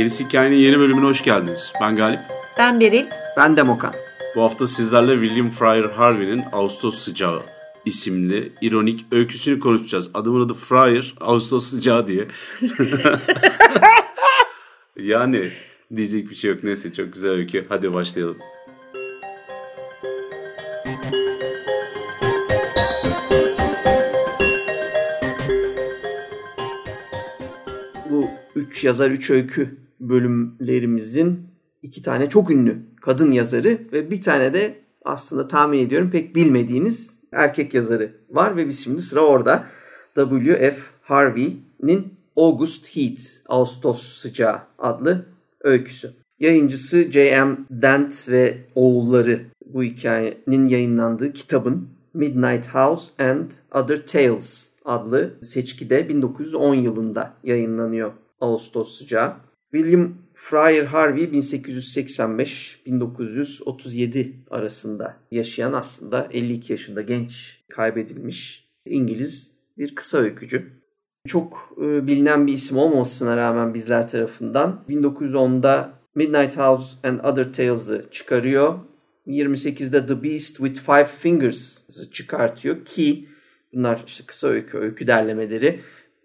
Gerisi Hikayenin yeni bölümüne hoş geldiniz. Ben Galip. Ben Beril. Ben Demokan. Bu hafta sizlerle William Fryer Harvey'nin Ağustos Sıcağı isimli ironik öyküsünü konuşacağız. Adımın adı Fryer, Ağustos Sıcağı diye. yani diyecek bir şey yok. Neyse çok güzel öykü. Hadi başlayalım. Bu üç yazar, üç öykü bölümlerimizin iki tane çok ünlü kadın yazarı ve bir tane de aslında tahmin ediyorum pek bilmediğiniz erkek yazarı var ve biz şimdi sıra orada. W.F. Harvey'nin August Heat, Ağustos Sıcağı adlı öyküsü. Yayıncısı J.M. Dent ve oğulları bu hikayenin yayınlandığı kitabın Midnight House and Other Tales adlı seçkide 1910 yılında yayınlanıyor Ağustos Sıcağı. William Fryer Harvey 1885-1937 arasında yaşayan aslında 52 yaşında genç kaybedilmiş İngiliz bir kısa öykücü. Çok e, bilinen bir isim olmamasına rağmen bizler tarafından 1910'da Midnight House and Other Tales'ı çıkarıyor. 28'de The Beast with Five Fingers'ı çıkartıyor ki bunlar işte kısa öykü, öykü derlemeleri.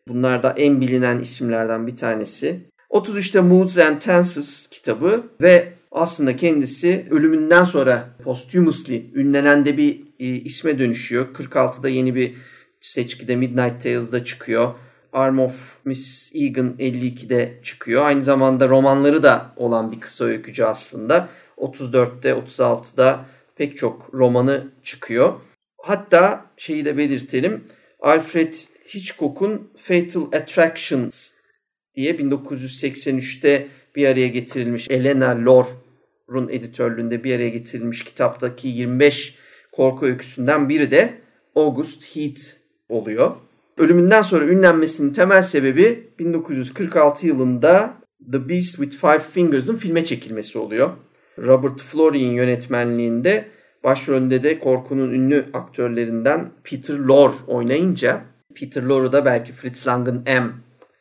Bunlar da en bilinen isimlerden bir tanesi. 33'te Moods and Tenses kitabı ve aslında kendisi ölümünden sonra posthumously ünlenen de bir e, isme dönüşüyor. 46'da yeni bir seçkide Midnight Tales'da çıkıyor. Arm of Miss Egan 52'de çıkıyor. Aynı zamanda romanları da olan bir kısa öykücü aslında. 34'te 36'da pek çok romanı çıkıyor. Hatta şeyi de belirtelim. Alfred Hitchcock'un Fatal Attractions diye 1983'te bir araya getirilmiş Elena Lore'un editörlüğünde bir araya getirilmiş kitaptaki 25 korku öyküsünden biri de August Heat oluyor. Ölümünden sonra ünlenmesinin temel sebebi 1946 yılında The Beast with Five Fingers'ın filme çekilmesi oluyor. Robert Florey'in yönetmenliğinde başrolünde de korkunun ünlü aktörlerinden Peter Lorre oynayınca Peter Lorre'u da belki Fritz Lang'ın M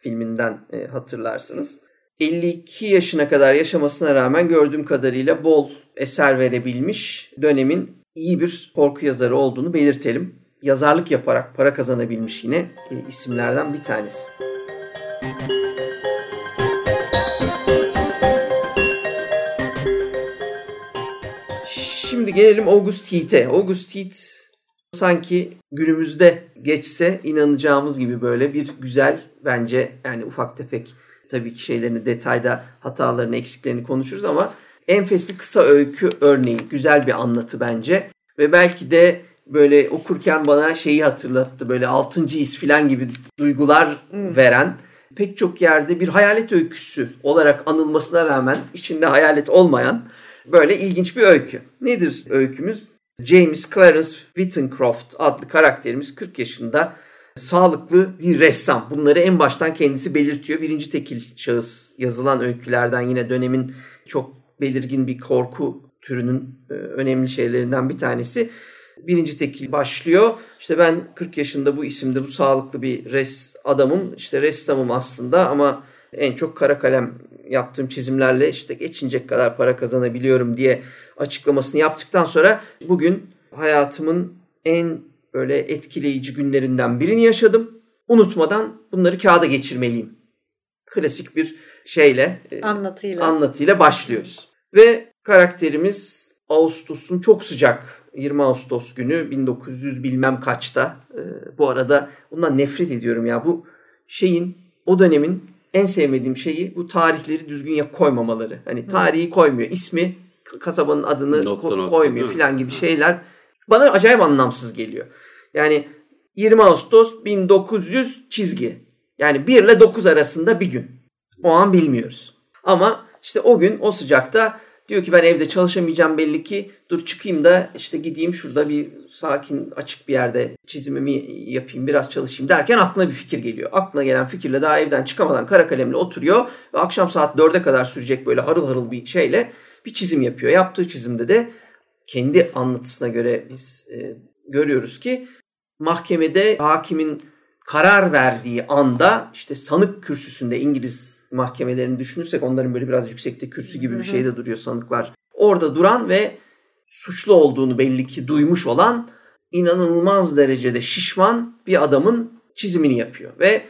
filminden e, hatırlarsınız. 52 yaşına kadar yaşamasına rağmen gördüğüm kadarıyla bol eser verebilmiş dönemin iyi bir korku yazarı olduğunu belirtelim. Yazarlık yaparak para kazanabilmiş yine e, isimlerden bir tanesi. Şimdi gelelim August Heat'e. August Heat sanki günümüzde geçse inanacağımız gibi böyle bir güzel bence yani ufak tefek tabii ki şeylerini detayda hatalarını eksiklerini konuşuruz ama enfes bir kısa öykü örneği güzel bir anlatı bence ve belki de böyle okurken bana şeyi hatırlattı böyle altıncı his filan gibi duygular veren pek çok yerde bir hayalet öyküsü olarak anılmasına rağmen içinde hayalet olmayan böyle ilginç bir öykü. Nedir öykümüz? James Clarence Whittencroft adlı karakterimiz 40 yaşında sağlıklı bir ressam. Bunları en baştan kendisi belirtiyor. Birinci tekil şahıs yazılan öykülerden yine dönemin çok belirgin bir korku türünün e, önemli şeylerinden bir tanesi. Birinci tekil başlıyor. İşte ben 40 yaşında bu isimde bu sağlıklı bir res adamım. İşte ressamım aslında ama en çok kara kalem yaptığım çizimlerle işte geçinecek kadar para kazanabiliyorum diye açıklamasını yaptıktan sonra bugün hayatımın en böyle etkileyici günlerinden birini yaşadım. Unutmadan bunları kağıda geçirmeliyim. Klasik bir şeyle e, anlatıyla anlatıyla başlıyoruz. Ve karakterimiz Ağustos'un çok sıcak 20 Ağustos günü 1900 bilmem kaçta. E, bu arada bundan nefret ediyorum ya. Bu şeyin o dönemin en sevmediğim şeyi bu tarihleri düzgün koymamaları. Hani tarihi koymuyor. ismi kasabanın adını nokta, ko- nokta, koymuyor filan gibi şeyler bana acayip anlamsız geliyor. Yani 20 Ağustos 1900 çizgi. Yani 1 ile 9 arasında bir gün. O an bilmiyoruz. Ama işte o gün o sıcakta Diyor ki ben evde çalışamayacağım belli ki. Dur çıkayım da işte gideyim şurada bir sakin açık bir yerde çizimimi yapayım biraz çalışayım derken aklına bir fikir geliyor. Aklına gelen fikirle daha evden çıkamadan kara kalemle oturuyor ve akşam saat 4'e kadar sürecek böyle harıl harıl bir şeyle bir çizim yapıyor. Yaptığı çizimde de kendi anlatısına göre biz e, görüyoruz ki mahkemede hakimin karar verdiği anda işte sanık kürsüsünde İngiliz mahkemelerini düşünürsek onların böyle biraz yüksekte kürsü gibi bir şeyde duruyor sanıklar. Orada duran ve suçlu olduğunu belli ki duymuş olan inanılmaz derecede şişman bir adamın çizimini yapıyor. Ve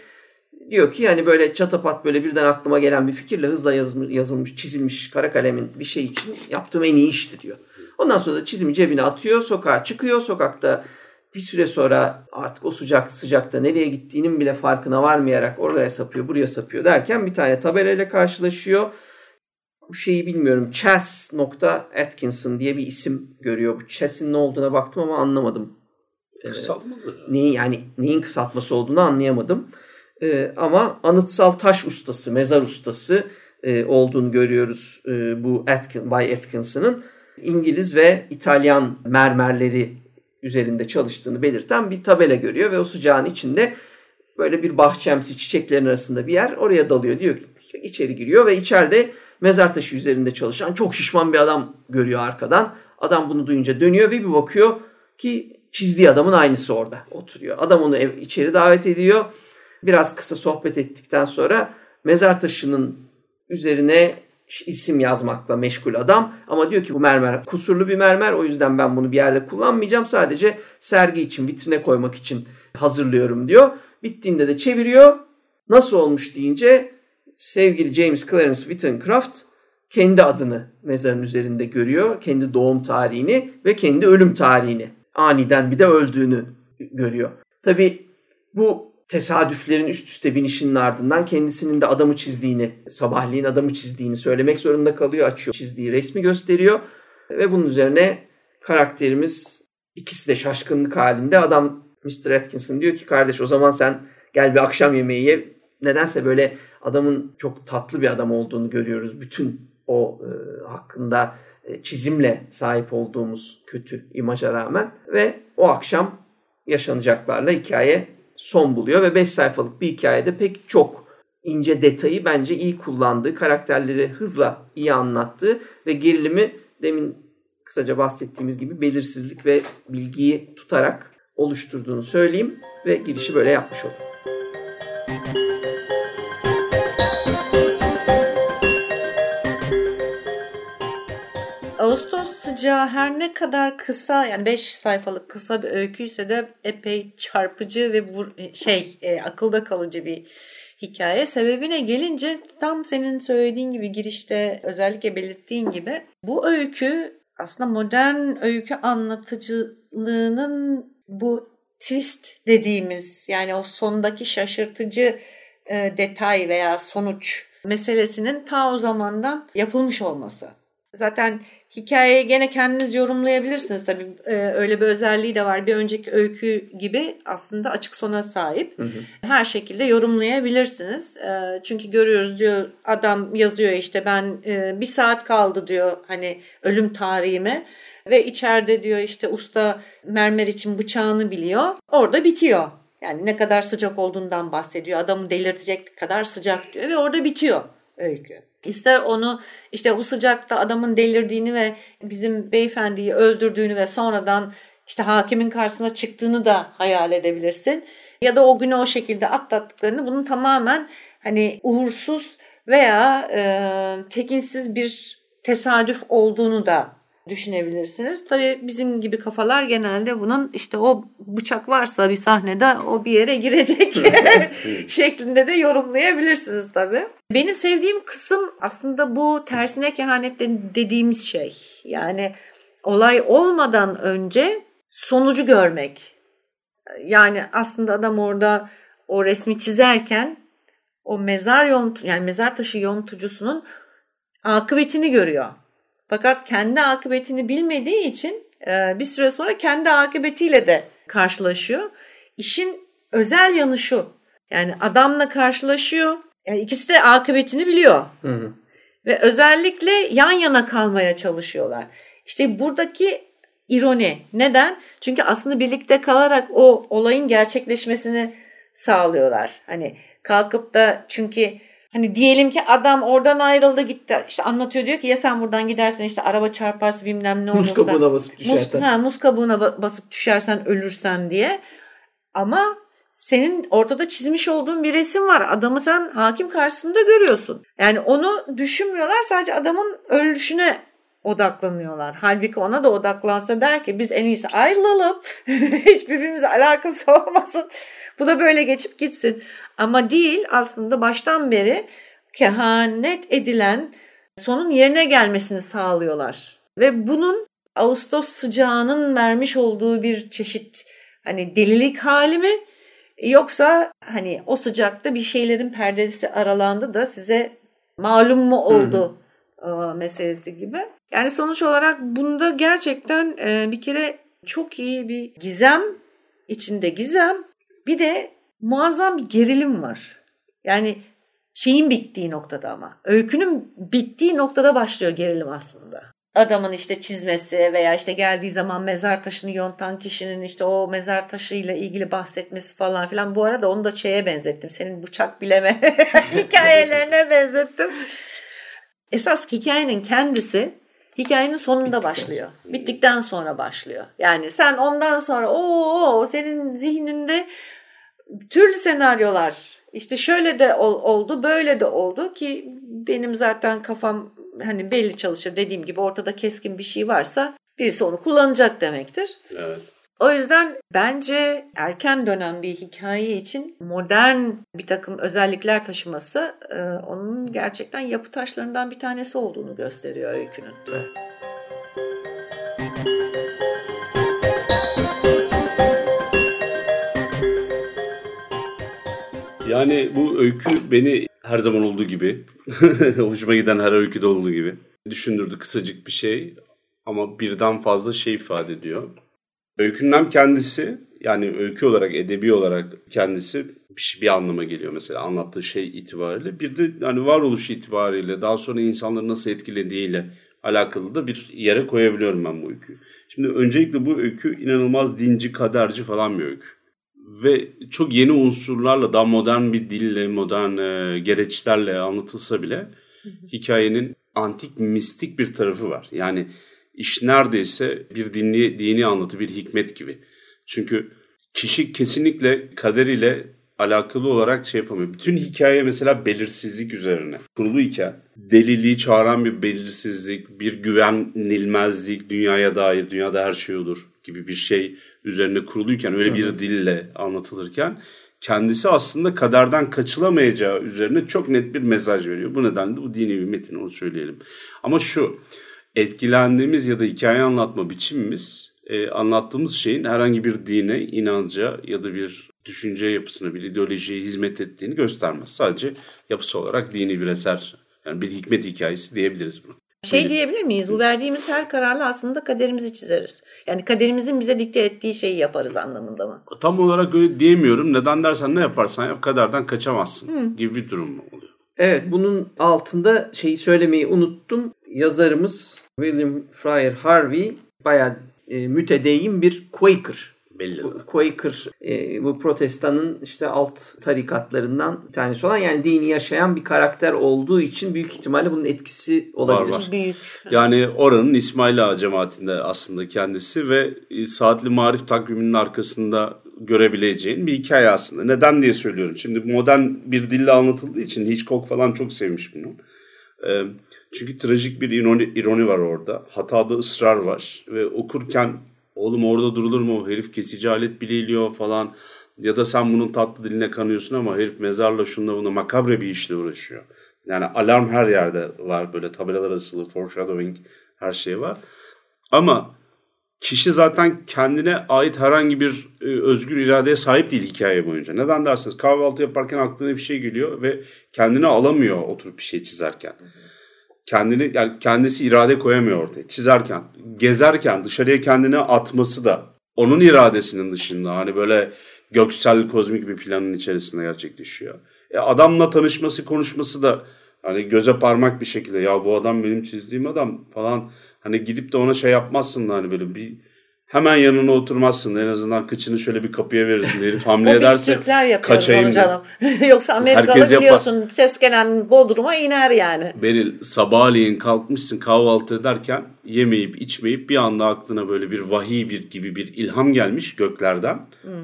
diyor ki yani böyle çatapat böyle birden aklıma gelen bir fikirle hızla yazılmış, yazılmış çizilmiş kara kalemin bir şey için yaptığım en iyi işti diyor. Ondan sonra da çizimi cebine atıyor, sokağa çıkıyor. Sokakta bir süre sonra artık o sıcak sıcakta nereye gittiğinin bile farkına varmayarak oraya sapıyor, buraya sapıyor derken bir tane tabelayla karşılaşıyor. Bu şeyi bilmiyorum. Chess.Atkinson diye bir isim görüyor. Bu Chess'in ne olduğuna baktım ama anlamadım. Kısaltmadır. Neyi, yani neyin kısaltması olduğunu anlayamadım. Ee, ama anıtsal taş ustası, mezar ustası e, olduğunu görüyoruz e, bu Atkin, Bay Atkinson'ın. İngiliz ve İtalyan mermerleri üzerinde çalıştığını belirten bir tabela görüyor ve o sıcağın içinde böyle bir bahçemsi çiçeklerin arasında bir yer oraya dalıyor diyor ki içeri giriyor ve içeride mezar taşı üzerinde çalışan çok şişman bir adam görüyor arkadan. Adam bunu duyunca dönüyor ve bir bakıyor ki çizdiği adamın aynısı orada oturuyor. Adam onu ev, içeri davet ediyor. Biraz kısa sohbet ettikten sonra mezar taşının üzerine isim yazmakla meşgul adam. Ama diyor ki bu mermer kusurlu bir mermer o yüzden ben bunu bir yerde kullanmayacağım. Sadece sergi için vitrine koymak için hazırlıyorum diyor. Bittiğinde de çeviriyor. Nasıl olmuş deyince sevgili James Clarence Whittencraft kendi adını mezarın üzerinde görüyor. Kendi doğum tarihini ve kendi ölüm tarihini. Aniden bir de öldüğünü görüyor. Tabi bu tesadüflerin üst üste binişinin ardından kendisinin de adamı çizdiğini, sabahleyin adamı çizdiğini söylemek zorunda kalıyor. Açıyor çizdiği resmi gösteriyor ve bunun üzerine karakterimiz ikisi de şaşkınlık halinde adam Mr. Atkinson diyor ki kardeş o zaman sen gel bir akşam yemeği ye. Nedense böyle adamın çok tatlı bir adam olduğunu görüyoruz. Bütün o e, hakkında e, çizimle sahip olduğumuz kötü imaja rağmen ve o akşam yaşanacaklarla hikaye son buluyor ve 5 sayfalık bir hikayede pek çok ince detayı bence iyi kullandığı, karakterleri hızla iyi anlattığı ve gerilimi demin kısaca bahsettiğimiz gibi belirsizlik ve bilgiyi tutarak oluşturduğunu söyleyeyim ve girişi böyle yapmış oldum. Ağustos sıcağı her ne kadar kısa yani 5 sayfalık kısa bir öyküyse de epey çarpıcı ve bu şey e, akılda kalıcı bir hikaye. Sebebine gelince tam senin söylediğin gibi girişte özellikle belirttiğin gibi bu öykü aslında modern öykü anlatıcılığının bu twist dediğimiz yani o sondaki şaşırtıcı e, detay veya sonuç meselesinin ta o zamandan yapılmış olması. Zaten hikayeyi gene kendiniz yorumlayabilirsiniz tabii e, öyle bir özelliği de var. Bir önceki öykü gibi aslında açık sona sahip. Hı hı. Her şekilde yorumlayabilirsiniz. E, çünkü görüyoruz diyor adam yazıyor işte ben e, bir saat kaldı diyor hani ölüm tarihime. Ve içeride diyor işte usta mermer için bıçağını biliyor. Orada bitiyor. Yani ne kadar sıcak olduğundan bahsediyor. Adamı delirtecek kadar sıcak diyor ve orada bitiyor öykü. İster onu işte bu sıcakta adamın delirdiğini ve bizim beyefendiyi öldürdüğünü ve sonradan işte hakimin karşısına çıktığını da hayal edebilirsin. Ya da o günü o şekilde atlattıklarını bunun tamamen hani uğursuz veya e, tekinsiz bir tesadüf olduğunu da düşünebilirsiniz. Tabii bizim gibi kafalar genelde bunun işte o bıçak varsa bir sahnede o bir yere girecek şeklinde de yorumlayabilirsiniz tabii. Benim sevdiğim kısım aslında bu tersine kehanet dediğimiz şey. Yani olay olmadan önce sonucu görmek. Yani aslında adam orada o resmi çizerken o mezar yont yani mezar taşı yontucusunun akıbetini görüyor. Fakat kendi akıbetini bilmediği için e, bir süre sonra kendi akıbetiyle de karşılaşıyor. İşin özel yanı şu. Yani adamla karşılaşıyor. Yani ikisi de akıbetini biliyor. Hı hı. Ve özellikle yan yana kalmaya çalışıyorlar. İşte buradaki ironi. Neden? Çünkü aslında birlikte kalarak o olayın gerçekleşmesini sağlıyorlar. Hani kalkıp da çünkü hani diyelim ki adam oradan ayrıldı gitti. İşte anlatıyor diyor ki ya sen buradan gidersen işte araba çarparsa bilmem ne olursa. Muz kabuğuna basıp düşersen. Muz, ha, muz kabuğuna basıp düşersen ölürsen diye. Ama senin ortada çizmiş olduğun bir resim var. Adamı sen hakim karşısında görüyorsun. Yani onu düşünmüyorlar sadece adamın ölüşüne odaklanıyorlar. Halbuki ona da odaklansa der ki biz en iyisi ayrılalım. Hiç birbirimize alakası olmasın. Bu da böyle geçip gitsin. Ama değil aslında baştan beri kehanet edilen sonun yerine gelmesini sağlıyorlar. Ve bunun Ağustos sıcağının vermiş olduğu bir çeşit hani delilik hali mi? Yoksa hani o sıcakta bir şeylerin perdesi aralandı da size malum mu oldu hı hı. meselesi gibi. Yani sonuç olarak bunda gerçekten bir kere çok iyi bir gizem içinde gizem bir de muazzam bir gerilim var. Yani şeyin bittiği noktada ama öykünün bittiği noktada başlıyor gerilim aslında adamın işte çizmesi veya işte geldiği zaman mezar taşını yontan kişinin işte o mezar taşıyla ilgili bahsetmesi falan filan. Bu arada onu da şeye benzettim. Senin bıçak bileme hikayelerine benzettim. Esas hikayenin kendisi hikayenin sonunda Bittikten. başlıyor. Bittikten sonra başlıyor. Yani sen ondan sonra o senin zihninde türlü senaryolar işte şöyle de ol, oldu böyle de oldu ki benim zaten kafam hani belli çalışır dediğim gibi ortada keskin bir şey varsa birisi onu kullanacak demektir. Evet. O yüzden bence erken dönem bir hikaye için modern bir takım özellikler taşıması e, onun gerçekten yapı taşlarından bir tanesi olduğunu gösteriyor öykünün. Evet. Yani bu öykü beni her zaman olduğu gibi, hoşuma giden her öyküde olduğu gibi düşündürdü kısacık bir şey ama birden fazla şey ifade ediyor. Öykünün hem kendisi yani öykü olarak, edebi olarak kendisi bir, şey, bir anlama geliyor mesela anlattığı şey itibariyle. Bir de hani varoluş itibariyle daha sonra insanları nasıl etkilediğiyle alakalı da bir yere koyabiliyorum ben bu öyküyü. Şimdi öncelikle bu öykü inanılmaz dinci, kaderci falan bir öykü ve çok yeni unsurlarla daha modern bir dille, modern e, gereçlerle anlatılsa bile hikayenin antik mistik bir tarafı var. Yani iş neredeyse bir dini, dini anlatı, bir hikmet gibi. Çünkü kişi kesinlikle kaderiyle alakalı olarak şey yapamıyor. Bütün hikaye mesela belirsizlik üzerine. Kurulu hikaye. Deliliği çağıran bir belirsizlik, bir güvenilmezlik, dünyaya dair, dünyada her şey olur gibi bir şey üzerine kuruluyken, öyle bir dille anlatılırken kendisi aslında kaderden kaçılamayacağı üzerine çok net bir mesaj veriyor. Bu nedenle bu dini bir metin onu söyleyelim. Ama şu etkilendiğimiz ya da hikaye anlatma biçimimiz e, anlattığımız şeyin herhangi bir dine, inanca ya da bir düşünce yapısına, bir ideolojiye hizmet ettiğini göstermez. Sadece yapısı olarak dini bir eser, yani bir hikmet hikayesi diyebiliriz bunu. Şey diyebilir miyiz? Bu verdiğimiz her kararla aslında kaderimizi çizeriz. Yani kaderimizin bize dikte ettiği şeyi yaparız anlamında mı? Tam olarak öyle diyemiyorum. Neden dersen ne yaparsan yap kaderden kaçamazsın Hı. gibi bir durum oluyor. Evet bunun altında şeyi söylemeyi unuttum. Yazarımız William Fryer Harvey bayağı e, mütedeyyin bir Quaker belli. Bu Quaker e, bu protestanın işte alt tarikatlarından bir tanesi olan yani dini yaşayan bir karakter olduğu için büyük ihtimalle bunun etkisi olabilir. Var, var. Büyük. Yani oranın İsmail Ağa cemaatinde aslında kendisi ve e, saatli marif takviminin arkasında görebileceğin bir hikaye aslında. Neden diye söylüyorum. Şimdi modern bir dille anlatıldığı için Hitchcock falan çok sevmiş bunu. E, çünkü trajik bir ironi, ironi var orada. Hatada ısrar var ve okurken oğlum orada durulur mu? Herif kesici alet biliyor falan. Ya da sen bunun tatlı diline kanıyorsun ama herif mezarla şunla buna makabre bir işle uğraşıyor. Yani alarm her yerde var böyle tabelalar asılı, foreshadowing her şey var. Ama kişi zaten kendine ait herhangi bir e, özgür iradeye sahip değil hikaye boyunca. Neden derseniz kahvaltı yaparken aklına bir şey geliyor ve kendini alamıyor oturup bir şey çizerken. Hı hı kendini yani kendisi irade koyamıyor ortaya. Çizerken, gezerken dışarıya kendini atması da onun iradesinin dışında hani böyle göksel kozmik bir planın içerisinde gerçekleşiyor. E adamla tanışması, konuşması da Hani göze parmak bir şekilde ya bu adam benim çizdiğim adam falan hani gidip de ona şey yapmazsın da hani böyle bir hemen yanına oturmazsın. En azından kıçını şöyle bir kapıya verirsin. Herif hamle ederse kaçayım canım. Yoksa yapar. biliyorsun ses gelen Bodrum'a iner yani. Beril sabahleyin kalkmışsın kahvaltı ederken yemeyip içmeyip bir anda aklına böyle bir vahiy bir gibi bir ilham gelmiş göklerden.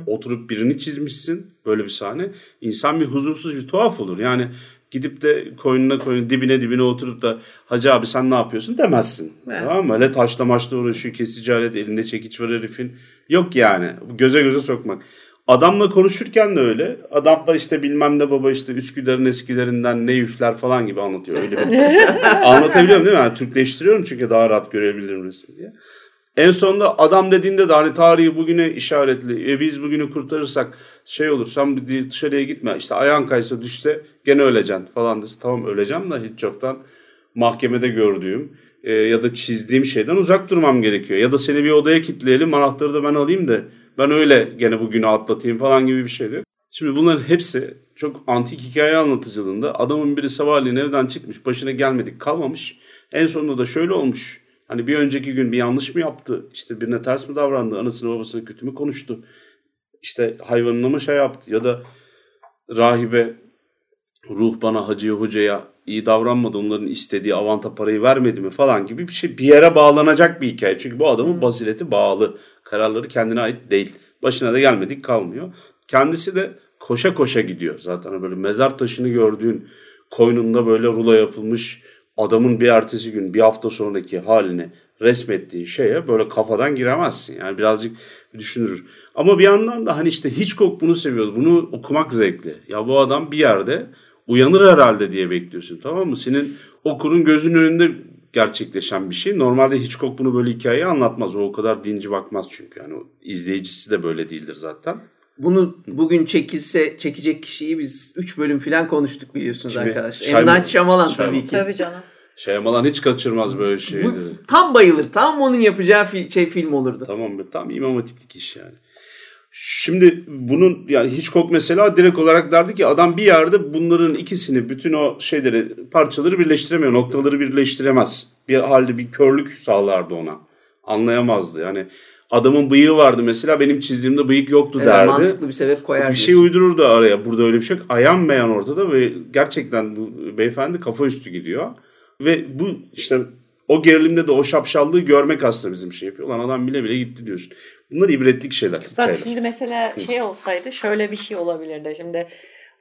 Oturup birini çizmişsin böyle bir sahne. İnsan bir huzursuz bir tuhaf olur. Yani gidip de koynuna koyun dibine dibine oturup da hacı abi sen ne yapıyorsun demezsin. Evet. Tamam mı? Öyle taşla maçla uğraşıyor kesici alet elinde çekiç var herifin. Yok yani göze göze sokmak. Adamla konuşurken de öyle. Adam da işte bilmem ne baba işte Üsküdar'ın eskilerinden ne üfler falan gibi anlatıyor. Öyle bir anlatabiliyorum değil mi? Yani Türkleştiriyorum çünkü daha rahat görebilirim resmi diye. En sonunda adam dediğinde de hani tarihi bugüne işaretli. E biz bugünü kurtarırsak şey olur sen dışarıya gitme. İşte ayağın kaysa düşse gene öleceksin falan dese. Tamam öleceğim de hiç çoktan mahkemede gördüğüm e, ya da çizdiğim şeyden uzak durmam gerekiyor. Ya da seni bir odaya kilitleyelim anahtarı da ben alayım da ben öyle gene bugünü atlatayım falan gibi bir şey. Şimdi bunların hepsi çok antik hikaye anlatıcılığında adamın biri sabahleyin evden çıkmış başına gelmedik kalmamış. En sonunda da şöyle olmuş. Hani bir önceki gün bir yanlış mı yaptı? İşte birine ters mi davrandı? Anasını babasını kötü mü konuştu? İşte hayvanına mı şey yaptı? Ya da rahibe ruh bana hacıya hocaya iyi davranmadı. Onların istediği avanta parayı vermedi mi falan gibi bir şey. Bir yere bağlanacak bir hikaye. Çünkü bu adamın bazileti bağlı. Kararları kendine ait değil. Başına da gelmedik kalmıyor. Kendisi de koşa koşa gidiyor. Zaten böyle mezar taşını gördüğün koynunda böyle rulo yapılmış adamın bir ertesi gün bir hafta sonraki halini resmettiği şeye böyle kafadan giremezsin. Yani birazcık düşünürür. Ama bir yandan da hani işte Hitchcock bunu seviyordu. Bunu okumak zevkli. Ya bu adam bir yerde uyanır herhalde diye bekliyorsun tamam mı? Senin okurun gözünün önünde gerçekleşen bir şey. Normalde Hitchcock bunu böyle hikayeyi anlatmaz. O o kadar dinci bakmaz çünkü. Yani izleyicisi de böyle değildir zaten. Bunu bugün çekilse çekecek kişiyi biz 3 bölüm falan konuştuk biliyorsunuz Kimi? arkadaşlar. Şay- M. Night Shyamalan Shyamalan. tabii ki. Tabii canım. Şeymalan hiç kaçırmaz böyle şeyleri. Bu tam bayılır. Tam onun yapacağı fi- şey film olurdu. Tamam mı? Tam imam hatiplik iş yani. Şimdi bunun yani Hitchcock mesela direkt olarak derdi ki adam bir yerde bunların ikisini bütün o şeyleri parçaları birleştiremiyor. Noktaları birleştiremez. Bir halde bir körlük sağlardı ona. Anlayamazdı. Yani adamın bıyığı vardı mesela benim çizdiğimde bıyık yoktu Evet, derdi. mantıklı bir sebep koyar. bir şey diyorsun. uydururdu araya. Burada öyle bir şey yok. Ayan beyan ortada ve gerçekten bu beyefendi kafa üstü gidiyor. Ve bu işte o gerilimde de o şapşallığı görmek aslında bizim şey yapıyor. Lan adam bile bile gitti diyorsun. Bunlar ibretlik şeyler. Bak hikayeler. şimdi mesela şey olsaydı şöyle bir şey olabilirdi. Şimdi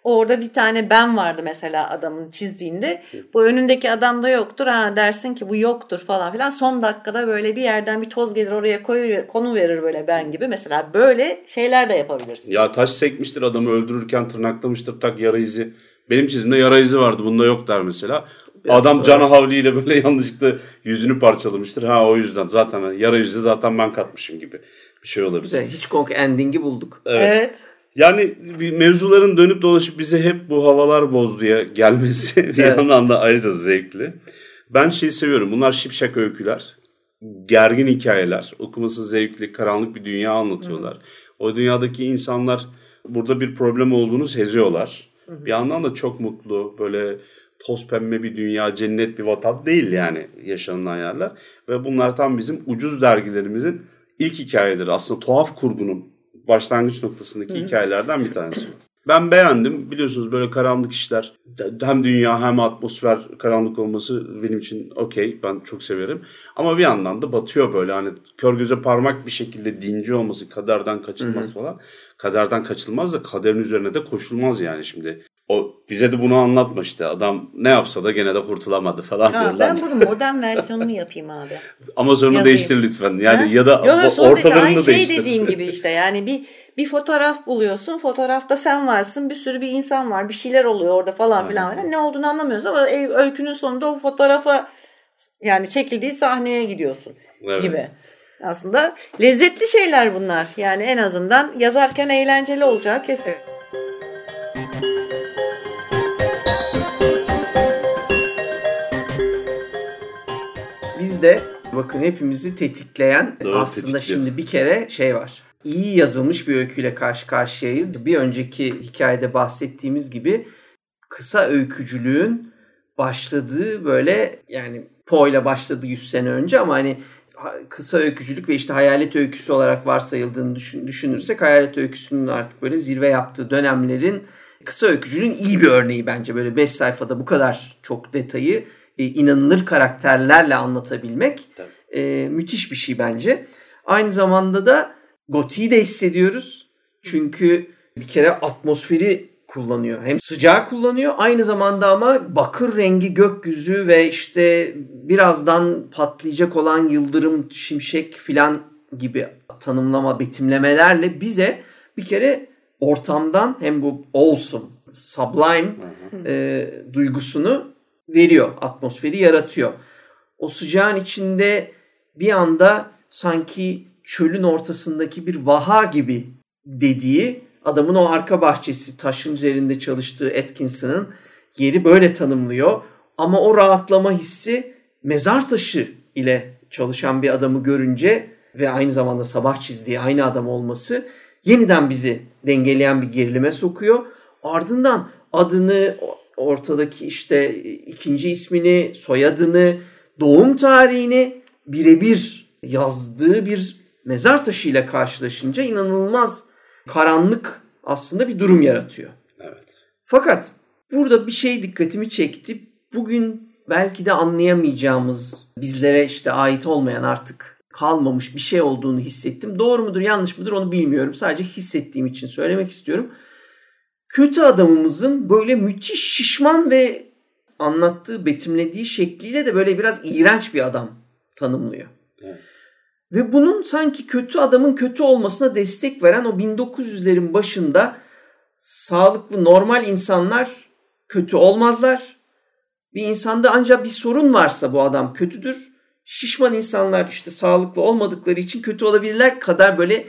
orada bir tane ben vardı mesela adamın çizdiğinde. Bu önündeki adamda yoktur. Ha dersin ki bu yoktur falan filan. Son dakikada böyle bir yerden bir toz gelir oraya koyu, konu verir böyle ben gibi. Mesela böyle şeyler de yapabilirsin. Ya taş sekmiştir adamı öldürürken tırnaklamıştır tak yara izi. Benim çizimde yara izi vardı bunda yok der mesela. Biraz Adam sonra- canı havliyle böyle yanlışlıkla yüzünü parçalamıştır. Ha o yüzden zaten yara izi zaten ben katmışım gibi bir şey olabilir. Güzel. Hitchcock ending'i bulduk. Evet. Evet. Yani bir mevzuların dönüp dolaşıp bize hep bu havalar bozduya gelmesi bir Evet. yandan da ayrıca zevkli. Ben şeyi seviyorum. Bunlar şipşak öyküler. Gergin hikayeler. Okuması zevkli, karanlık bir dünya anlatıyorlar. O dünyadaki insanlar burada bir problem olduğunu seziyorlar. Bir yandan da çok mutlu, böyle toz pembe bir dünya, cennet bir vatan değil yani yaşanılan yerler. Ve bunlar tam bizim ucuz dergilerimizin ilk hikayeleri. Aslında tuhaf kurgunun başlangıç noktasındaki hikayelerden bir tanesi. Ben beğendim. Biliyorsunuz böyle karanlık işler hem dünya hem atmosfer karanlık olması benim için okey. Ben çok severim. Ama bir yandan da batıyor böyle hani kör göze parmak bir şekilde dinci olması, kaderden kaçılmaz falan. Kaderden kaçılmaz da kaderin üzerine de koşulmaz yani şimdi. O bize de bunu anlatma işte. Adam ne yapsa da gene de kurtulamadı falan Ha, ben bunun modern versiyonunu yapayım abi. Ama sonra değiştir lütfen. Yani Ha? ya da Yok, yok, o- sonra işte ortalarını aynı da şey değiştir. dediğim gibi işte yani bir bir fotoğraf buluyorsun. Fotoğrafta sen varsın. Bir sürü bir insan var. Bir şeyler oluyor orada falan filan. filan. Ne olduğunu anlamıyoruz ama e- öykünün sonunda o fotoğrafa yani çekildiği sahneye gidiyorsun Evet. gibi. Aslında lezzetli şeyler bunlar. Yani en azından yazarken eğlenceli olacağı kesin. Bizde bakın hepimizi tetikleyen Doğru, aslında tetikliyor. şimdi bir kere şey var. İyi yazılmış bir öyküyle karşı karşıyayız. Bir önceki hikayede bahsettiğimiz gibi kısa öykücülüğün başladığı böyle yani Poe ile başladı 100 sene önce ama hani kısa öykücülük ve işte hayalet öyküsü olarak varsayıldığını düşün, düşünürsek hayalet öyküsünün artık böyle zirve yaptığı dönemlerin kısa öykücülüğün iyi bir örneği bence böyle 5 sayfada bu kadar çok detayı e, inanılır karakterlerle anlatabilmek e, müthiş bir şey bence. Aynı zamanda da gotiği de hissediyoruz. Çünkü bir kere atmosferi kullanıyor. Hem sıcağı kullanıyor aynı zamanda ama bakır rengi gökyüzü ve işte birazdan patlayacak olan yıldırım, şimşek filan gibi tanımlama, betimlemelerle bize bir kere ortamdan hem bu awesome, sublime e, duygusunu veriyor. Atmosferi yaratıyor. O sıcağın içinde bir anda sanki çölün ortasındaki bir vaha gibi dediği adamın o arka bahçesi taşın üzerinde çalıştığı Atkinson'ın yeri böyle tanımlıyor. Ama o rahatlama hissi mezar taşı ile çalışan bir adamı görünce ve aynı zamanda sabah çizdiği aynı adam olması yeniden bizi dengeleyen bir gerilime sokuyor. Ardından adını, ortadaki işte ikinci ismini, soyadını, doğum tarihini birebir yazdığı bir mezar taşıyla karşılaşınca inanılmaz karanlık aslında bir durum yaratıyor. Evet. Fakat burada bir şey dikkatimi çekti. Bugün belki de anlayamayacağımız, bizlere işte ait olmayan artık kalmamış bir şey olduğunu hissettim. Doğru mudur, yanlış mıdır onu bilmiyorum. Sadece hissettiğim için söylemek istiyorum. Kötü adamımızın böyle müthiş şişman ve anlattığı, betimlediği şekliyle de böyle biraz iğrenç bir adam tanımlıyor. Evet. Ve bunun sanki kötü adamın kötü olmasına destek veren o 1900'lerin başında sağlıklı normal insanlar kötü olmazlar. Bir insanda ancak bir sorun varsa bu adam kötüdür. Şişman insanlar işte sağlıklı olmadıkları için kötü olabilirler kadar böyle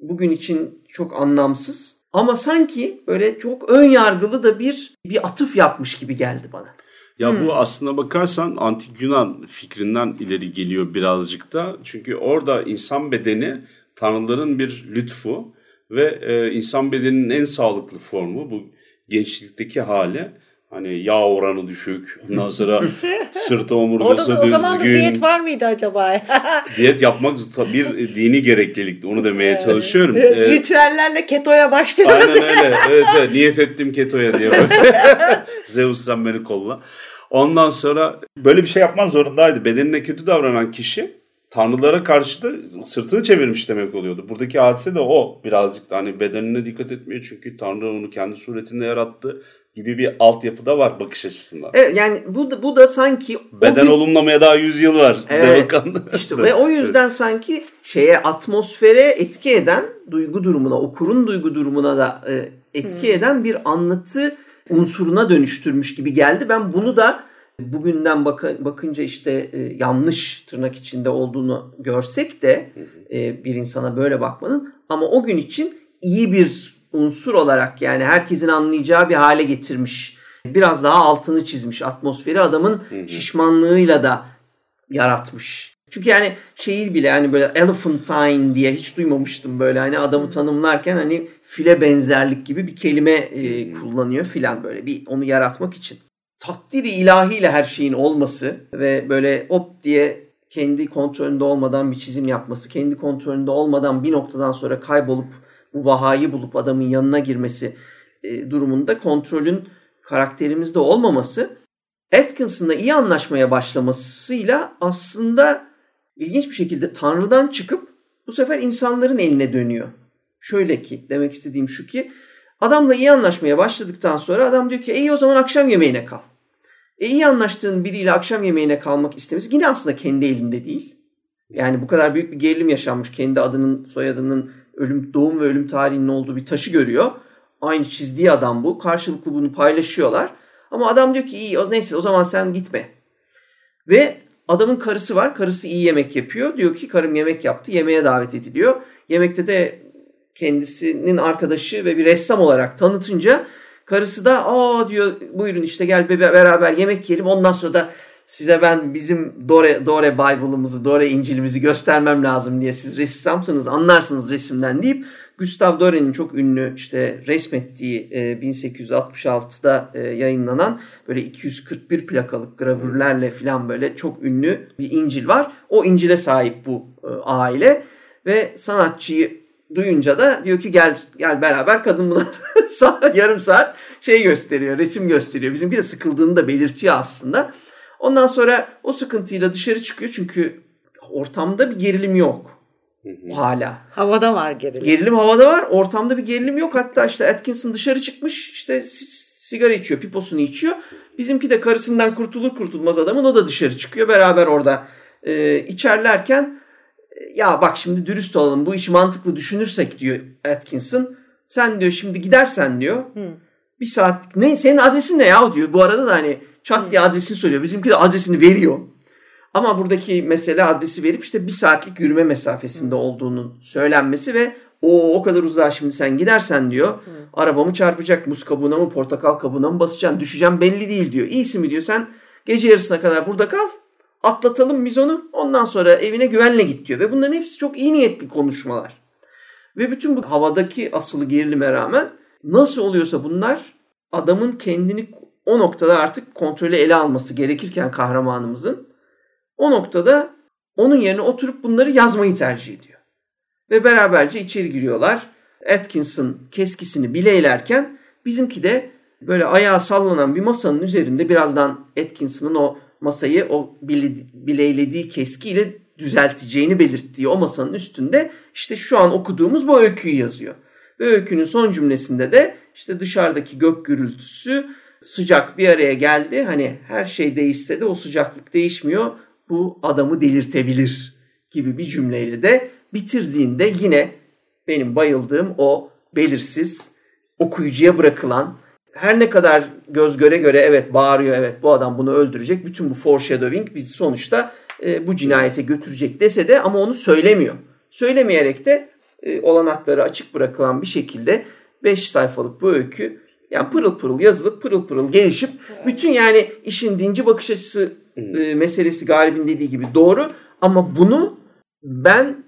bugün için çok anlamsız. Ama sanki böyle çok ön yargılı da bir bir atıf yapmış gibi geldi bana. Ya hmm. bu aslında bakarsan antik Yunan fikrinden ileri geliyor birazcık da. Çünkü orada insan bedeni tanrıların bir lütfu ve e, insan bedeninin en sağlıklı formu bu gençlikteki hali. Hani yağ oranı düşük. Ondan sonra sırtı omurgası Orada düzgün. o zaman da diyet var mıydı acaba? diyet yapmak bir dini gereklilikti. Onu demeye evet. çalışıyorum. Evet, Ritüellerle ketoya başlıyoruz. Aynen öyle. Evet, evet. Niyet ettim ketoya diye. Zeus sen beni kolla. Ondan sonra böyle bir şey yapman zorundaydı. Bedenine kötü davranan kişi tanrılara karşı da sırtını çevirmiş demek oluyordu. Buradaki hadise de o birazcık da hani bedenine dikkat etmiyor çünkü tanrı onu kendi suretinde yarattı gibi bir altyapı da var bakış açısından. Evet yani bu da, bu da sanki beden gün... olumlamaya daha 100 yıl var. Evet. işte ve o yüzden evet. sanki şeye atmosfere etki eden duygu durumuna, okurun duygu durumuna da e, etki hmm. eden bir anlatı unsuruna dönüştürmüş gibi geldi. Ben bunu da bugünden bak bakınca işte e, yanlış tırnak içinde olduğunu görsek de e, bir insana böyle bakmanın ama o gün için iyi bir unsur olarak yani herkesin anlayacağı bir hale getirmiş. Biraz daha altını çizmiş atmosferi adamın şişmanlığıyla da yaratmış. Çünkü yani şeyi bile hani böyle elephantine diye hiç duymamıştım böyle hani adamı tanımlarken hani file benzerlik gibi bir kelime e, kullanıyor filan böyle bir onu yaratmak için. Takdiri ilahiyle her şeyin olması ve böyle hop diye kendi kontrolünde olmadan bir çizim yapması, kendi kontrolünde olmadan bir noktadan sonra kaybolup bu vahayı bulup adamın yanına girmesi e, durumunda kontrolün karakterimizde olmaması Atkinson'la iyi anlaşmaya başlamasıyla aslında ilginç bir şekilde Tanrı'dan çıkıp bu sefer insanların eline dönüyor. Şöyle ki demek istediğim şu ki adamla iyi anlaşmaya başladıktan sonra adam diyor ki iyi o zaman akşam yemeğine kal. E iyi anlaştığın biriyle akşam yemeğine kalmak istemesi yine aslında kendi elinde değil. Yani bu kadar büyük bir gerilim yaşanmış. Kendi adının, soyadının, ölüm, doğum ve ölüm tarihinin olduğu bir taşı görüyor. Aynı çizdiği adam bu. Karşılıklı bunu paylaşıyorlar. Ama adam diyor ki iyi neyse o zaman sen gitme. Ve adamın karısı var. Karısı iyi yemek yapıyor. Diyor ki karım yemek yaptı. Yemeğe davet ediliyor. Yemekte de kendisinin arkadaşı ve bir ressam olarak tanıtınca karısı da aa diyor buyurun işte gel beraber yemek yiyelim ondan sonra da size ben bizim Dore, Dore Bible'ımızı, Dore İncil'imizi göstermem lazım diye siz ressamsınız anlarsınız resimden deyip Gustave Dore'nin çok ünlü işte resmettiği e, 1866'da e, yayınlanan böyle 241 plakalık gravürlerle falan böyle çok ünlü bir İncil var. O İncil'e sahip bu e, aile ve sanatçıyı duyunca da diyor ki gel gel beraber kadın buna yarım saat şey gösteriyor, resim gösteriyor. Bizimki de sıkıldığını da belirtiyor aslında. Ondan sonra o sıkıntıyla dışarı çıkıyor çünkü ortamda bir gerilim yok. Hala. Havada var gerilim. Gerilim havada var. Ortamda bir gerilim yok. Hatta işte Atkinson dışarı çıkmış. işte sigara içiyor. Piposunu içiyor. Bizimki de karısından kurtulur kurtulmaz adamın o da dışarı çıkıyor. Beraber orada e, içerlerken ya bak şimdi dürüst olalım bu işi mantıklı düşünürsek diyor Atkinson. Sen diyor şimdi gidersen diyor. Hı. Bir saat ne senin adresin ne ya diyor. Bu arada da hani çat diye adresini söylüyor. Bizimki de adresini veriyor. Ama buradaki mesele adresi verip işte bir saatlik yürüme mesafesinde olduğunu söylenmesi ve o o kadar uzağa şimdi sen gidersen diyor. Hı. Arabamı çarpacak muz kabuğuna mı portakal kabuğuna mı basacaksın düşeceğim belli değil diyor. İyisi mi diyor sen gece yarısına kadar burada kal atlatalım biz onu ondan sonra evine güvenle git diyor. Ve bunların hepsi çok iyi niyetli konuşmalar. Ve bütün bu havadaki asılı gerilime rağmen nasıl oluyorsa bunlar adamın kendini o noktada artık kontrolü ele alması gerekirken kahramanımızın o noktada onun yerine oturup bunları yazmayı tercih ediyor. Ve beraberce içeri giriyorlar. Atkinson keskisini bileylerken bizimki de böyle ayağı sallanan bir masanın üzerinde birazdan Atkinson'ın o masayı o bileylediği keskiyle düzelteceğini belirttiği o masanın üstünde işte şu an okuduğumuz bu öyküyü yazıyor. Ve öykünün son cümlesinde de işte dışarıdaki gök gürültüsü sıcak bir araya geldi. Hani her şey değişse de o sıcaklık değişmiyor. Bu adamı delirtebilir gibi bir cümleyle de bitirdiğinde yine benim bayıldığım o belirsiz okuyucuya bırakılan her ne kadar göz göre göre evet bağırıyor evet bu adam bunu öldürecek. Bütün bu foreshadowing bizi sonuçta e, bu cinayete götürecek dese de ama onu söylemiyor. Söylemeyerek de e, olanakları açık bırakılan bir şekilde 5 sayfalık bu öykü yani pırıl pırıl yazılıp pırıl pırıl gelişip bütün yani işin dinci bakış açısı e, meselesi Galip'in dediği gibi doğru ama bunu ben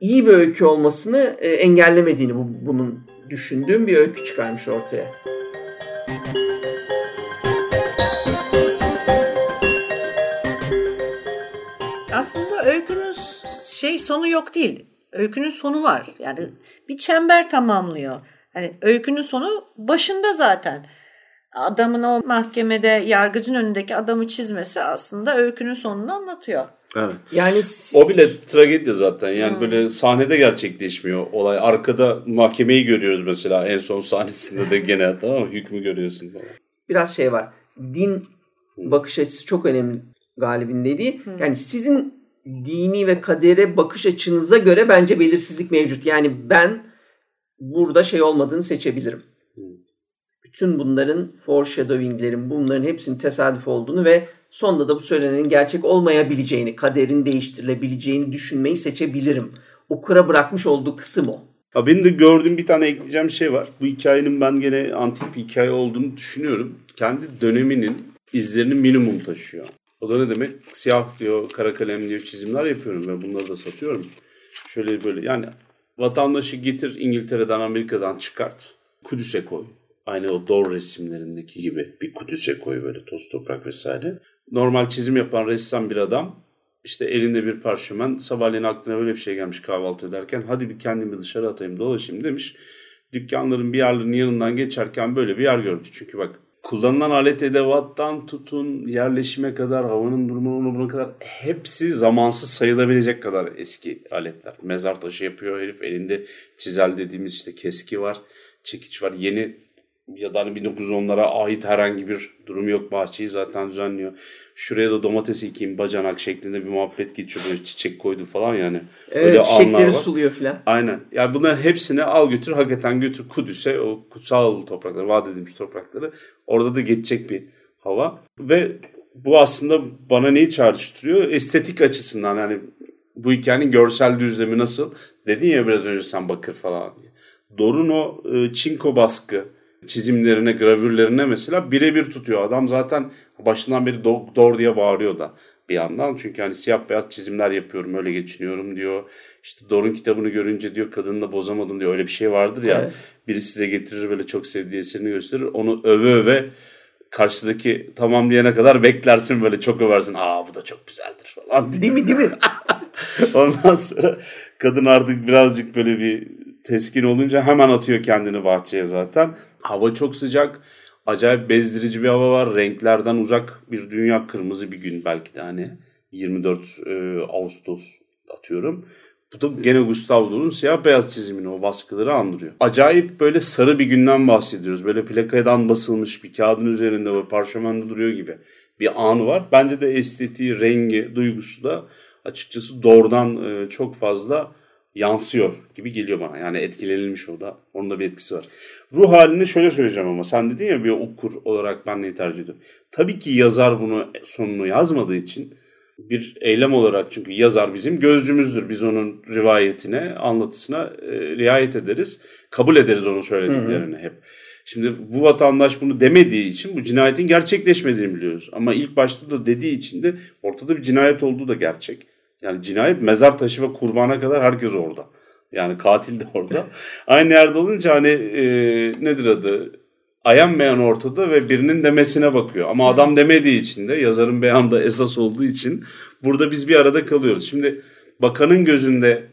iyi bir öykü olmasını e, engellemediğini bu, bunun düşündüğüm bir öykü çıkarmış ortaya. Aslında öykünün şey sonu yok değil. Öykünün sonu var. Yani bir çember tamamlıyor. Hani öykünün sonu başında zaten. Adamın o mahkemede yargıcın önündeki adamı çizmesi aslında öykünün sonunu anlatıyor. Evet. Yani o bile tragedi zaten. Yani hmm. böyle sahnede gerçekleşmiyor olay. Arkada mahkemeyi görüyoruz mesela en son sahnesinde de gene tamam mı? Hükmü görüyorsun falan. Biraz şey var. Din bakış açısı çok önemli galibin dediği. Hmm. Yani sizin dini ve kadere bakış açınıza göre bence belirsizlik mevcut. Yani ben burada şey olmadığını seçebilirim. Hmm. Bütün bunların foreshadowing'lerin bunların hepsinin tesadüf olduğunu ve sonunda da bu söylenenin gerçek olmayabileceğini, kaderin değiştirilebileceğini düşünmeyi seçebilirim. Okura bırakmış olduğu kısım o. Ha benim de gördüğüm bir tane ekleyeceğim şey var. Bu hikayenin ben gene antik bir hikaye olduğunu düşünüyorum. Kendi döneminin izlerini minimum taşıyor. O da ne demek? Siyah diyor, kara kalem diyor çizimler yapıyorum ve bunları da satıyorum. Şöyle böyle yani vatandaşı getir İngiltere'den Amerika'dan çıkart. Kudüs'e koy. Aynı o Dor resimlerindeki gibi bir Kudüs'e koy böyle toz toprak vesaire normal çizim yapan ressam bir adam işte elinde bir parşömen sabahleyin aklına böyle bir şey gelmiş kahvaltı ederken hadi bir kendimi dışarı atayım dolaşayım demiş. Dükkanların bir yerlerinin yanından geçerken böyle bir yer gördü. Çünkü bak kullanılan alet edevattan tutun yerleşime kadar havanın durumuna kadar hepsi zamansız sayılabilecek kadar eski aletler. Mezar taşı yapıyor herif elinde çizel dediğimiz işte keski var çekiç var yeni ya da hani 1910'lara ait herhangi bir durum yok. Bahçeyi zaten düzenliyor. Şuraya da domates ekeyim bacanak şeklinde bir muhabbet geçiyor. Böyle çiçek koydu falan yani. Evet Öyle çiçekleri suluyor falan. Aynen. Yani bunların hepsini al götür hakikaten götür Kudüs'e o kutsal toprakları vaat edilmiş toprakları. Orada da geçecek bir hava. Ve bu aslında bana neyi çağrıştırıyor? Estetik açısından yani bu hikayenin görsel düzlemi nasıl? Dedin ya biraz önce sen bakır falan. Dorun o e, çinko baskı çizimlerine, gravürlerine mesela birebir tutuyor. Adam zaten başından beri doktor diye bağırıyor da. bir yandan. Çünkü hani siyah beyaz çizimler yapıyorum öyle geçiniyorum diyor. İşte Dorun kitabını görünce diyor kadınla bozamadım diyor. Öyle bir şey vardır ya. Evet. Biri size getirir böyle çok sevdiği eserini gösterir. Onu öve öve karşıdaki tamamlayana kadar beklersin böyle çok översin. Aa bu da çok güzeldir falan. Değil mi değil mi? Ondan sonra kadın artık birazcık böyle bir teskin olunca hemen atıyor kendini bahçeye zaten. Hava çok sıcak. Acayip bezdirici bir hava var. Renklerden uzak bir dünya kırmızı bir gün belki de hani 24 e, Ağustos atıyorum. Bu da gene Gustav Dor'un siyah beyaz çizimini o baskıları andırıyor. Acayip böyle sarı bir günden bahsediyoruz. Böyle plakadan basılmış bir kağıdın üzerinde ve parşömende duruyor gibi bir anı var. Bence de estetiği, rengi, duygusu da açıkçası doğrudan e, çok fazla yansıyor gibi geliyor bana. Yani etkilenilmiş o da. Onun da bir etkisi var. Ruh halini şöyle söyleyeceğim ama sen dedin ya bir okur olarak ben neyi tercih ediyorum. Tabii ki yazar bunu sonunu yazmadığı için bir eylem olarak çünkü yazar bizim gözcümüzdür. Biz onun rivayetine, anlatısına e, riayet ederiz. Kabul ederiz onun söylediklerini hep. Şimdi bu vatandaş bunu demediği için bu cinayetin gerçekleşmediğini biliyoruz. Ama ilk başta da dediği için de ortada bir cinayet olduğu da gerçek. Yani cinayet mezar taşı ve kurbana kadar herkes orada. Yani katil de orada. Aynı yerde olunca hani e, nedir adı? Ayan beyan ortada ve birinin demesine bakıyor. Ama adam demediği için de yazarın beyanda esas olduğu için burada biz bir arada kalıyoruz. Şimdi bakanın gözünde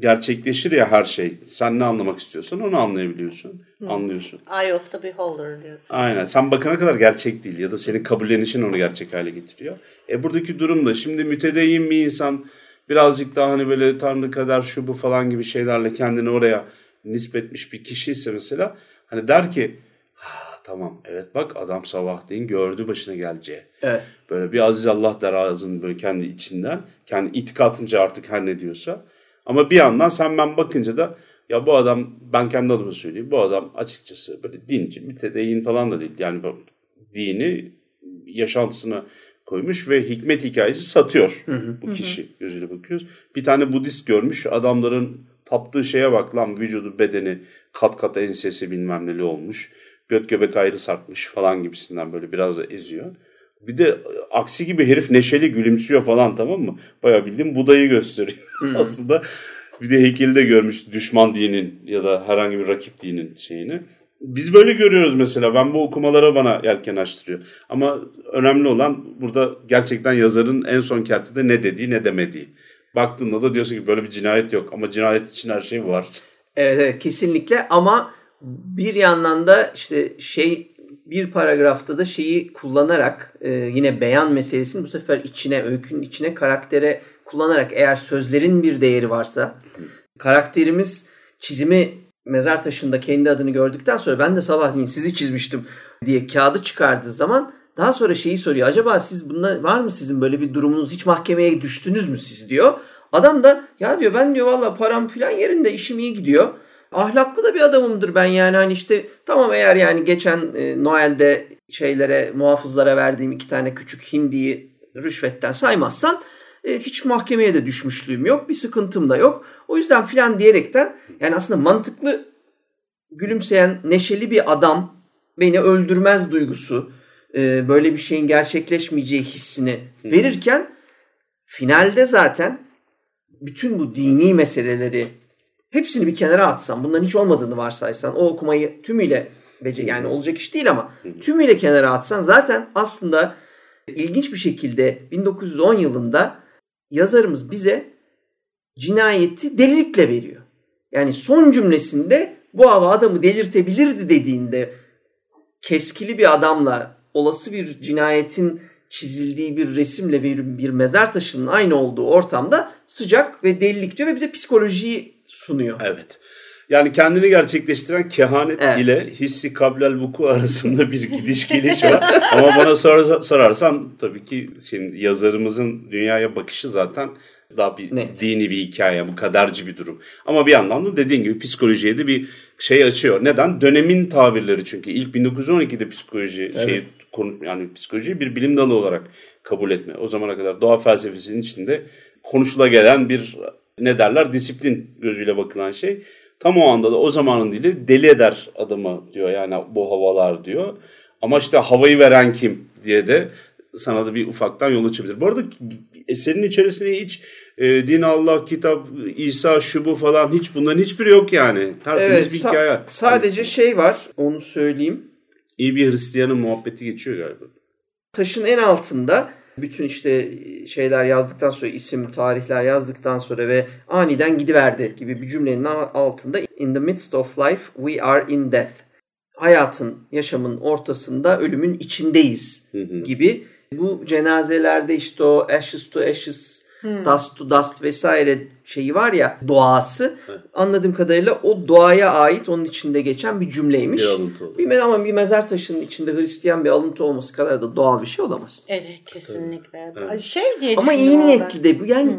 gerçekleşir ya her şey. Sen ne anlamak istiyorsan onu anlayabiliyorsun. Hı. Anlıyorsun. Eye of the beholder diyorsun. Aynen. Sen bakana kadar gerçek değil ya da senin kabullenişin onu gerçek hale getiriyor. E buradaki durum da şimdi mütedeyyin bir insan birazcık daha hani böyle tanrı kadar şu bu falan gibi şeylerle kendini oraya nispetmiş bir kişi ise mesela hani der ki tamam evet bak adam sabah deyin gördü başına geleceği. Evet. Böyle bir aziz Allah der ağzının böyle kendi içinden. Kendi itikatınca artık her ne diyorsa. Ama bir yandan sen ben bakınca da ya bu adam ben kendi adıma söyleyeyim bu adam açıkçası böyle dinci mütedeyyin falan da değil. Yani dini yaşantısına koymuş ve hikmet hikayesi satıyor hı hı. bu kişi hı hı. gözüyle bakıyoruz. Bir tane Budist görmüş adamların taptığı şeye bak lan vücudu bedeni kat kat ensesi bilmem neli olmuş. Göt göbek ayrı sarkmış falan gibisinden böyle biraz da eziyor. Bir de aksi gibi herif neşeli gülümsüyor falan tamam mı? Bayağı bildiğim Buda'yı gösteriyor hmm. aslında. Bir de heykeli de görmüş düşman dinin ya da herhangi bir rakip dinin şeyini. Biz böyle görüyoruz mesela. Ben bu okumalara bana yelken açtırıyor. Ama önemli olan burada gerçekten yazarın en son kertede ne dediği ne demediği. Baktığında da diyorsun ki böyle bir cinayet yok ama cinayet için her şey var. Evet, evet kesinlikle ama bir yandan da işte şey bir paragrafta da şeyi kullanarak e, yine beyan meselesini bu sefer içine, öykünün içine karaktere kullanarak eğer sözlerin bir değeri varsa karakterimiz çizimi mezar taşında kendi adını gördükten sonra ben de sabahleyin sizi çizmiştim diye kağıdı çıkardığı zaman daha sonra şeyi soruyor. Acaba siz bunlar var mı sizin böyle bir durumunuz hiç mahkemeye düştünüz mü siz diyor. Adam da ya diyor ben diyor valla param filan yerinde işim iyi gidiyor ahlaklı da bir adamımdır ben yani hani işte tamam eğer yani geçen e, Noel'de şeylere muhafızlara verdiğim iki tane küçük hindiyi rüşvetten saymazsan e, hiç mahkemeye de düşmüşlüğüm yok bir sıkıntım da yok. O yüzden filan diyerekten yani aslında mantıklı gülümseyen neşeli bir adam beni öldürmez duygusu e, böyle bir şeyin gerçekleşmeyeceği hissini verirken finalde zaten bütün bu dini meseleleri hepsini bir kenara atsan, bunların hiç olmadığını varsaysan, o okumayı tümüyle bece yani olacak iş değil ama tümüyle kenara atsan zaten aslında ilginç bir şekilde 1910 yılında yazarımız bize cinayeti delilikle veriyor. Yani son cümlesinde bu hava adamı delirtebilirdi dediğinde keskili bir adamla olası bir cinayetin çizildiği bir resimle bir, mezar taşının aynı olduğu ortamda sıcak ve delilik diyor ve bize psikolojiyi sunuyor. Evet. Yani kendini gerçekleştiren kehanet evet. ile hissi kablel vuku arasında bir gidiş geliş var. Ama bana sor, sorarsan tabii ki şimdi yazarımızın dünyaya bakışı zaten daha bir Net. dini bir hikaye, bu kaderci bir durum. Ama bir yandan da dediğin gibi psikolojiye de bir şey açıyor. Neden? Dönemin tabirleri çünkü ilk 1912'de psikoloji evet. şey konu yani psikolojiyi bir bilim dalı olarak kabul etme. O zamana kadar doğa felsefesinin içinde konuşula gelen bir ne derler disiplin gözüyle bakılan şey. Tam o anda da o zamanın dili deli eder adamı diyor yani bu havalar diyor. Ama işte havayı veren kim diye de sana da bir ufaktan yol açabilir. Bu arada eserin içerisinde hiç e, din, Allah, kitap, İsa, şu bu falan hiç bunların hiçbiri yok yani. Tertemiz Evet, bir sa- hikaye. sadece şey var onu söyleyeyim. İyi bir Hristiyanın muhabbeti geçiyor galiba. taşın en altında bütün işte şeyler yazdıktan sonra isim, tarihler yazdıktan sonra ve aniden gidiverdi gibi bir cümlenin altında in the midst of life we are in death. Hayatın, yaşamın ortasında ölümün içindeyiz gibi. Bu cenazelerde işte o ashes to ashes, dust to dust vesaire şeyi var ya doğası. Evet. Anladığım kadarıyla o doğaya ait onun içinde geçen bir cümleymiş. Bir alıntı oldu. Bir, me- ama bir mezar taşının içinde Hristiyan bir alıntı olması kadar da doğal bir şey olamaz. Evet kesinlikle. Evet. Şey diye Ama iyi niyetli ben. de bu. Yani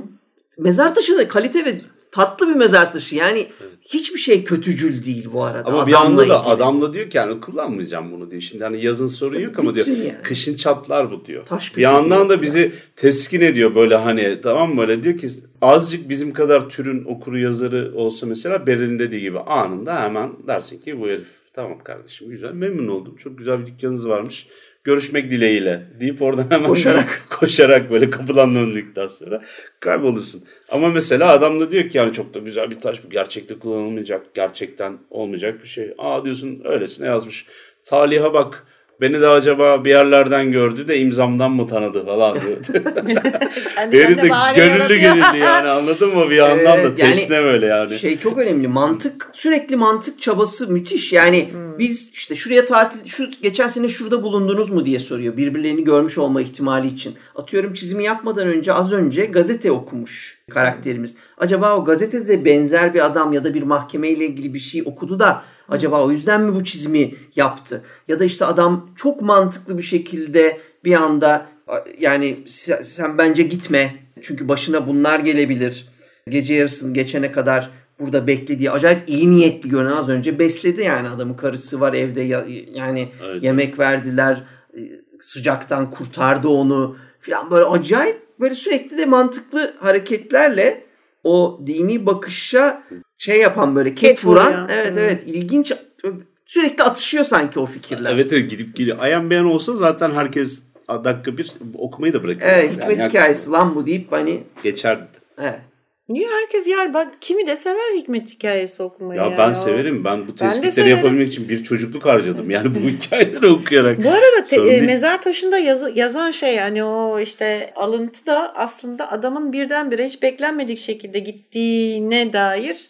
mezar taşı da kalite ve tatlı bir mezar taşı. Yani hiçbir şey kötücül değil bu arada. Ama bir Adamla anda da ilgili. adam da diyor ki yani kullanmayacağım bunu diyor. Şimdi hani yazın sorun yok ama diyor yani. kışın çatlar bu diyor. Taş bir yandan da bizi teskin ediyor böyle hani tamam mı böyle diyor ki azıcık bizim kadar türün okuru yazarı olsa mesela Beril'in dediği gibi anında hemen dersin ki bu herif tamam kardeşim güzel memnun oldum çok güzel bir dükkanınız varmış görüşmek dileğiyle deyip oradan hemen Koşarak. koşarak böyle kapıdan döndükten sonra kaybolursun. Ama mesela adam da diyor ki yani çok da güzel bir taş bu gerçekte kullanılmayacak gerçekten olmayacak bir şey. Aa diyorsun öylesine yazmış. Salih'e bak beni de acaba bir yerlerden gördü de imzamdan mı tanıdı falan diyor. Kendi Beni de gönüllü gönüllü yani anladın mı bir yandan da Evet, yani teşne böyle yani. Şey çok önemli. Mantık sürekli mantık çabası müthiş. Yani biz işte şuraya tatil şu geçen sene şurada bulundunuz mu diye soruyor. Birbirlerini görmüş olma ihtimali için. Atıyorum çizimi yapmadan önce az önce gazete okumuş karakterimiz. Acaba o gazetede de benzer bir adam ya da bir mahkemeyle ilgili bir şey okudu da acaba o yüzden mi bu çizimi yaptı? Ya da işte adam çok mantıklı bir şekilde bir anda yani sen, bence gitme çünkü başına bunlar gelebilir. Gece yarısını geçene kadar burada beklediği acayip iyi niyetli görünen az önce besledi yani adamın karısı var evde ya- yani Evet. yemek verdiler sıcaktan kurtardı onu filan böyle acayip böyle sürekli de mantıklı hareketlerle o dini bakışa şey yapan böyle ket Ket vuran evet Hı. evet ilginç sürekli atışıyor sanki o fikirler. Evet evet gidip geliyor. Ayan beyan olsa zaten herkes dakika bir okumayı da bırakır. Evet, Yani hikmet yani hikayesi lan bu deyip hani Geçerdi. evet. Niye herkes yer bak kimi de sever hikmet hikayesi okumayı. Ya yani. ben severim. Ben bu tespitleri yapabilmek için bir çocukluk harcadım. Yani bu hikayeleri okuyarak. Bu arada te- e, mezar taşında yazı, yazan şey hani o işte alıntı da aslında adamın birdenbire hiç beklenmedik şekilde gittiğine dair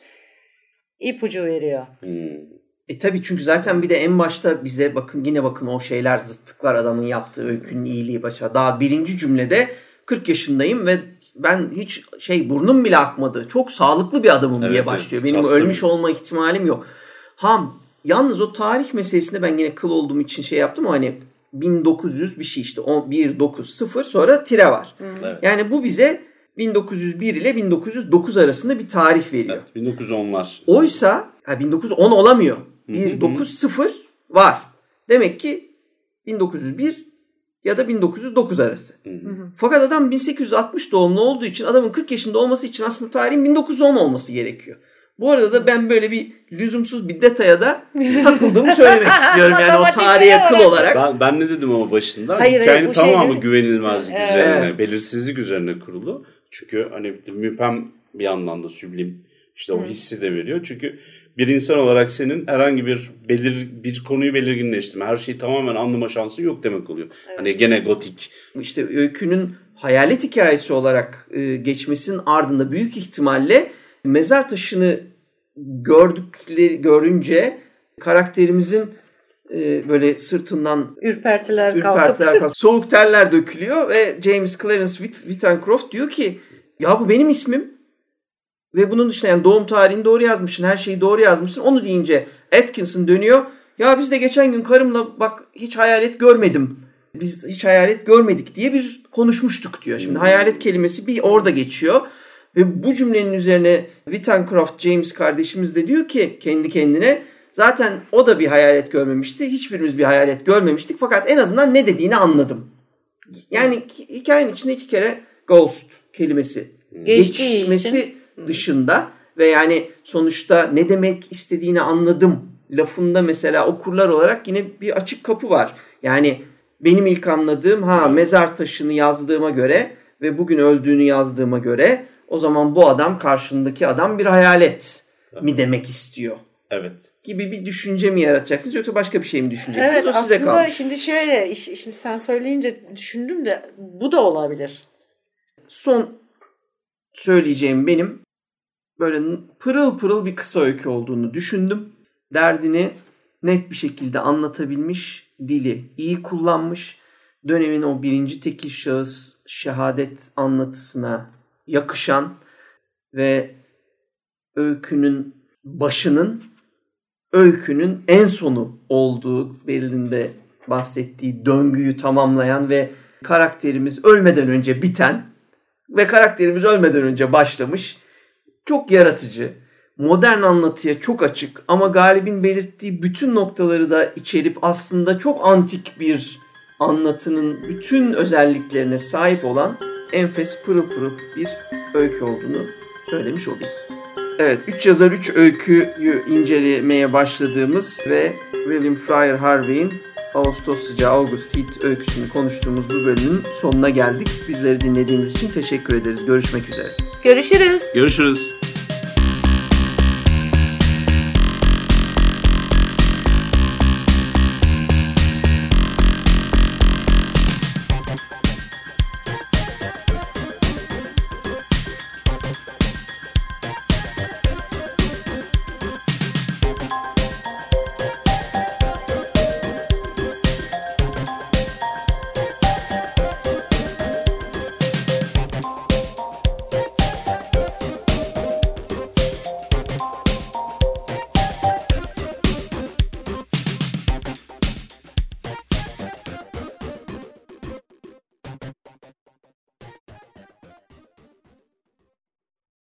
ipucu veriyor. Hmm. E tabii çünkü zaten bir de en başta bize bakın yine bakın o şeyler zıttıklar adamın yaptığı öykünün iyiliği başa. Daha birinci cümlede 40 yaşındayım ve ben hiç şey burnum bile akmadı. Çok sağlıklı bir adamım Evet, diye başlıyor. Benim hasta ölmüş olma ihtimalim yok. Ham yalnız o tarih meselesinde ben yine kıl olduğum için şey yaptım ama hani 1900 bir şey işte 1990 sonra tire var. Evet. Yani bu bize 1901 ile 1909 arasında bir tarih veriyor. Evet, 1910'lar. Oysa ha, 1910 olamıyor. Hı hı 1900 var. Demek ki 1901 ya da 1909 arası. Hı hı. Fakat adam 1860 doğumlu olduğu için adamın 40 yaşında olması için aslında tarihin 1910 olması gerekiyor. Bu arada da ben böyle bir lüzumsuz bir detaya da takıldığımı söylemek istiyorum. Yani o tarihe kıl olarak. Ben, ben ne dedim ama başında? Hayır, hayır, Hikayenin bu tamamı şeyleri- güvenilmezlik Evet. üzerine, belirsizlik üzerine kurulu. Çünkü hani müpem bir yandan da süblim işte o hissi de veriyor. Çünkü bir insan olarak senin herhangi bir belir bir konuyu belirginleştirme, her şeyi tamamen anlama şansın yok demek oluyor. Hani gene gotik. işte öykünün hayalet hikayesi olarak e, geçmesinin ardında büyük ihtimalle mezar taşını gördükleri görünce karakterimizin e, böyle sırtından Ürpertiler ürpertiler kalkıp soğuk terler dökülüyor ve James Clarence Whit- Whittencroft diyor ki ya bu benim ismim ve bunun dışında yani doğum tarihini doğru yazmışsın her şeyi doğru yazmışsın onu deyince Atkinson dönüyor ya biz de geçen gün karımla bak hiç hayalet görmedim biz hiç hayalet görmedik diye bir konuşmuştuk diyor. Şimdi hayalet kelimesi bir orada geçiyor. Ve bu cümlenin üzerine Whittencroft James kardeşimiz de diyor ki kendi kendine zaten o da bir hayalet görmemişti. Hiçbirimiz bir hayalet görmemiştik fakat en azından ne dediğini anladım. Yani hikayenin içinde iki kere ghost kelimesi geçmesi dışında ve yani sonuçta ne demek istediğini anladım lafında mesela okurlar olarak yine bir açık kapı var. Yani benim ilk anladığım ha mezar taşını yazdığıma göre ve bugün öldüğünü yazdığıma göre o zaman bu adam karşındaki adam bir hayalet mi demek istiyor Evet. gibi bir düşünce mi yaratacaksınız yoksa başka bir şey mi düşüneceksiniz? Evet o size aslında kalmış. şimdi şöyle iş- şimdi sen söyleyince düşündüm de bu da olabilir. Son söyleyeceğim benim böyle pırıl pırıl bir kısa öykü olduğunu düşündüm. Derdini net bir şekilde anlatabilmiş, dili iyi kullanmış, dönemin o birinci tekil şahıs şehadet anlatısına yakışan ve öykünün başının öykünün en sonu olduğu Berlin'de bahsettiği döngüyü tamamlayan ve karakterimiz ölmeden önce biten ve karakterimiz ölmeden önce başlamış çok yaratıcı, modern anlatıya çok açık ama Galip'in belirttiği bütün noktaları da içerip aslında çok antik bir anlatının bütün özelliklerine sahip olan enfes pırıl pırıl bir öykü olduğunu söylemiş olayım. Evet, 3 yazar 3 öyküyü incelemeye başladığımız ve William Fryer Harvey'in Ağustos sıcağı August Heat öyküsünü konuştuğumuz bu bölümün sonuna geldik. Bizleri dinlediğiniz için teşekkür ederiz. Görüşmek üzere. Görüşürüz. Görüşürüz.